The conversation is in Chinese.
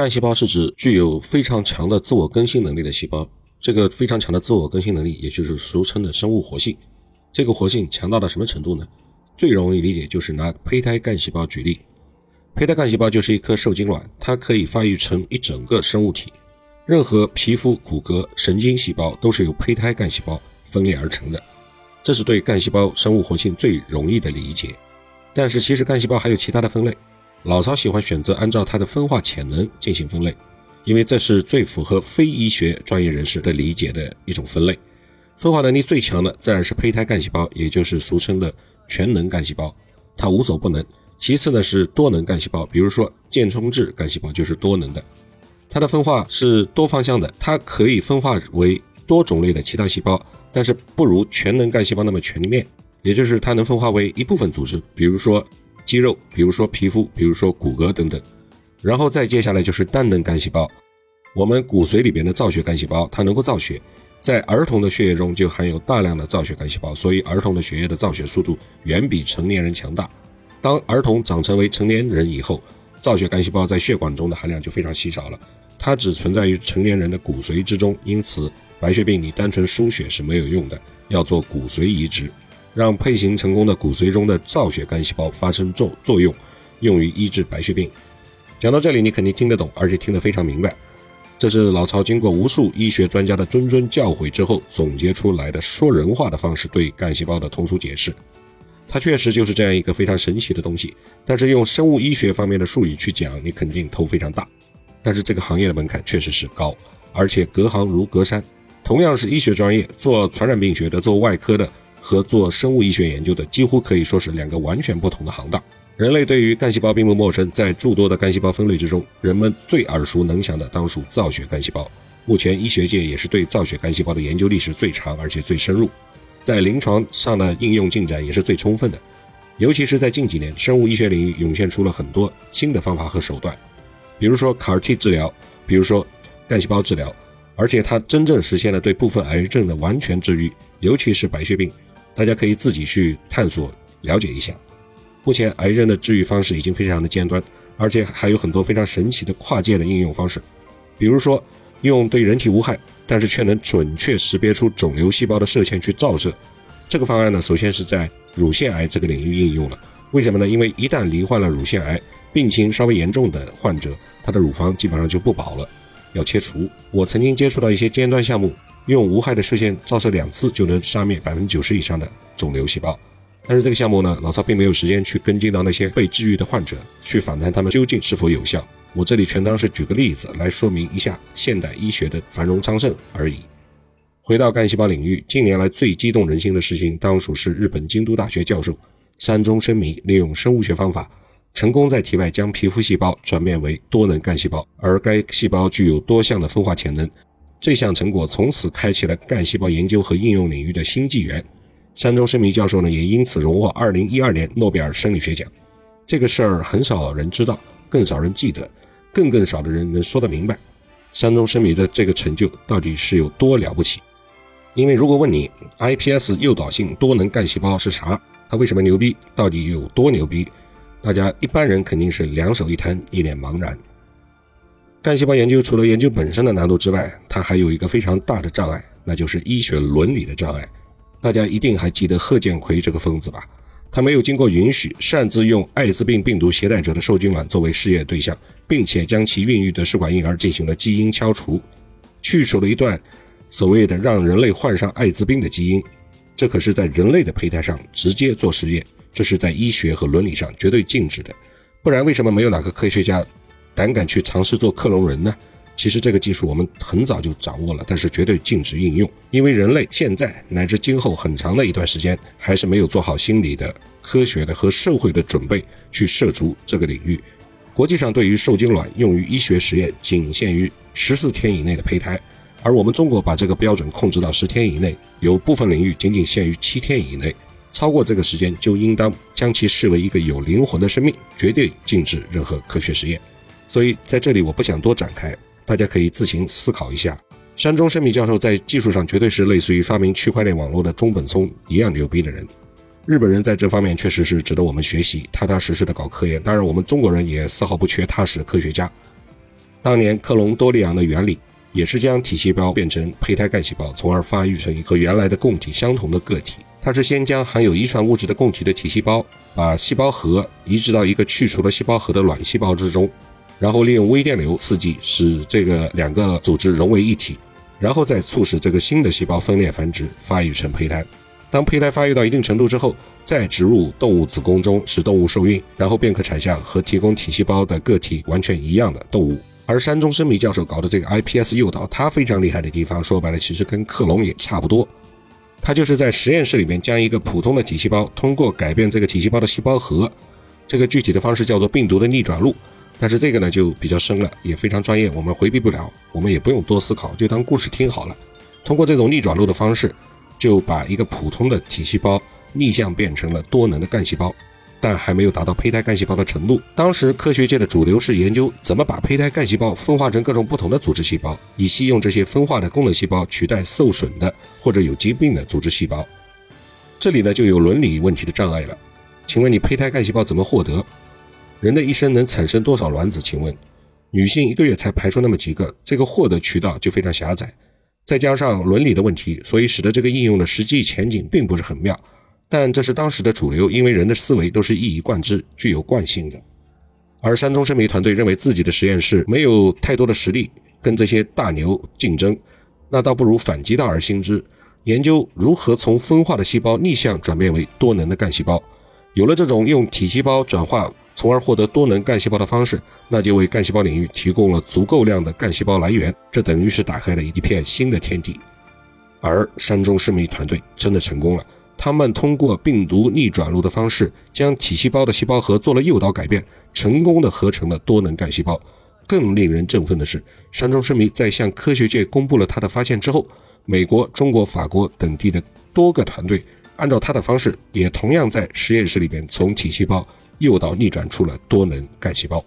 干细胞是指具有非常强的自我更新能力的细胞。这个非常强的自我更新能力，也就是俗称的生物活性。这个活性强大到什么程度呢？最容易理解就是拿胚胎干细胞举例。胚胎干细胞就是一颗受精卵，它可以发育成一整个生物体。任何皮肤、骨骼、神经细胞都是由胚胎干细胞分裂而成的。这是对干细胞生物活性最容易的理解。但是其实干细胞还有其他的分类。老曹喜欢选择按照它的分化潜能进行分类，因为这是最符合非医学专业人士的理解的一种分类。分化能力最强的自然是胚胎干细胞，也就是俗称的全能干细胞，它无所不能。其次呢是多能干细胞，比如说间充质干细胞就是多能的，它的分化是多方向的，它可以分化为多种类的其他细胞，但是不如全能干细胞那么全面，也就是它能分化为一部分组织，比如说。肌肉，比如说皮肤，比如说骨骼等等，然后再接下来就是单能干细胞。我们骨髓里边的造血干细胞，它能够造血，在儿童的血液中就含有大量的造血干细胞，所以儿童的血液的造血速度远比成年人强大。当儿童长成为成年人以后，造血干细胞在血管中的含量就非常稀少了，它只存在于成年人的骨髓之中，因此白血病你单纯输血是没有用的，要做骨髓移植。让配型成功的骨髓中的造血干细胞发生作作用，用于医治白血病。讲到这里，你肯定听得懂，而且听得非常明白。这是老曹经过无数医学专家的谆谆教诲之后总结出来的说人话的方式对干细胞的通俗解释。它确实就是这样一个非常神奇的东西，但是用生物医学方面的术语去讲，你肯定头非常大。但是这个行业的门槛确实是高，而且隔行如隔山。同样是医学专业，做传染病学的，做外科的。和做生物医学研究的几乎可以说是两个完全不同的行当。人类对于干细胞并不陌生，在诸多的干细胞分类之中，人们最耳熟能详的当属造血干细胞。目前医学界也是对造血干细胞的研究历史最长，而且最深入，在临床上的应用进展也是最充分的。尤其是在近几年，生物医学领域涌现出了很多新的方法和手段，比如说 CAR-T 治疗，比如说干细胞治疗，而且它真正实现了对部分癌症的完全治愈，尤其是白血病。大家可以自己去探索了解一下。目前癌症的治愈方式已经非常的尖端，而且还有很多非常神奇的跨界的应用方式。比如说，用对人体无害，但是却能准确识别出肿瘤细胞的射线去照射。这个方案呢，首先是在乳腺癌这个领域应用了。为什么呢？因为一旦罹患了乳腺癌，病情稍微严重的患者，他的乳房基本上就不保了，要切除。我曾经接触到一些尖端项目。用无害的射线照射两次就能杀灭百分之九十以上的肿瘤细胞，但是这个项目呢，老曹并没有时间去跟进到那些被治愈的患者，去访谈他们究竟是否有效。我这里全当是举个例子来说明一下现代医学的繁荣昌盛而已。回到干细胞领域，近年来最激动人心的事情，当属是日本京都大学教授山中生弥利用生物学方法，成功在体外将皮肤细胞转变为多能干细胞，而该细胞具有多项的分化潜能。这项成果从此开启了干细胞研究和应用领域的新纪元。山中生弥教授呢，也因此荣获2012年诺贝尔生理学奖。这个事儿很少人知道，更少人记得，更更少的人能说得明白。山中生弥的这个成就到底是有多了不起？因为如果问你 iPS 诱导性多能干细胞是啥，它为什么牛逼，到底有多牛逼，大家一般人肯定是两手一摊，一脸茫然。干细胞研究除了研究本身的难度之外，它还有一个非常大的障碍，那就是医学伦理的障碍。大家一定还记得贺建奎这个疯子吧？他没有经过允许，擅自用艾滋病病毒携带者的受精卵作为试验对象，并且将其孕育的试管婴儿进行了基因敲除，去除了一段所谓的让人类患上艾滋病的基因。这可是在人类的胚胎上直接做实验，这是在医学和伦理上绝对禁止的。不然，为什么没有哪个科学家？胆敢去尝试做克隆人呢？其实这个技术我们很早就掌握了，但是绝对禁止应用，因为人类现在乃至今后很长的一段时间还是没有做好心理的、科学的和社会的准备去涉足这个领域。国际上对于受精卵用于医学实验仅限于十四天以内的胚胎，而我们中国把这个标准控制到十天以内，有部分领域仅仅限于七天以内，超过这个时间就应当将其视为一个有灵魂的生命，绝对禁止任何科学实验。所以在这里我不想多展开，大家可以自行思考一下。山中生米教授在技术上绝对是类似于发明区块链网络的中本聪一样牛逼的人。日本人在这方面确实是值得我们学习，踏踏实实的搞科研。当然，我们中国人也丝毫不缺踏实的科学家。当年克隆多利昂的原理也是将体细胞变成胚胎干细胞，从而发育成和原来的供体相同的个体。它是先将含有遗传物质的供体的体细胞，把细胞核移植到一个去除了细胞核的卵细胞之中，然后利用微电流刺激，使这个两个组织融为一体，然后再促使这个新的细胞分裂繁殖，发育成胚胎。当胚胎发育到一定程度之后，再植入动物子宫中，使动物受孕，然后便可产下和提供体细胞的个体完全一样的动物。而山中生弥教授搞的这个 iPS 诱导，它非常厉害的地方，说白了其实跟克隆也差不多。他就是在实验室里面将一个普通的体细胞，通过改变这个体细胞的细胞核，这个具体的方式叫做病毒的逆转录。但是这个呢就比较深了，也非常专业，我们回避不了，我们也不用多思考，就当故事听好了。通过这种逆转录的方式，就把一个普通的体细胞逆向变成了多能的干细胞。但还没有达到胚胎干细胞的程度。当时科学界的主流是研究怎么把胚胎干细胞分化成各种不同的组织细胞，以期用这些分化的功能细胞取代受损的或者有疾病的组织细胞。这里呢就有伦理问题的障碍了。请问你胚胎干细胞怎么获得？人的一生能产生多少卵子？请问，女性一个月才排出那么几个，这个获得渠道就非常狭窄。再加上伦理的问题，所以使得这个应用的实际前景并不是很妙。但这是当时的主流，因为人的思维都是一以贯之、具有惯性的。而山中生弥团队认为自己的实验室没有太多的实力跟这些大牛竞争，那倒不如反其道而行之，研究如何从分化的细胞逆向转变为多能的干细胞。有了这种用体细胞转化，从而获得多能干细胞的方式，那就为干细胞领域提供了足够量的干细胞来源，这等于是打开了一片新的天地。而山中生弥团队真的成功了。他们通过病毒逆转录的方式，将体细胞的细胞核做了诱导改变，成功的合成了多能干细胞。更令人振奋的是，山中生弥在向科学界公布了他的发现之后，美国、中国、法国等地的多个团队按照他的方式，也同样在实验室里边从体细胞诱导逆转出了多能干细胞。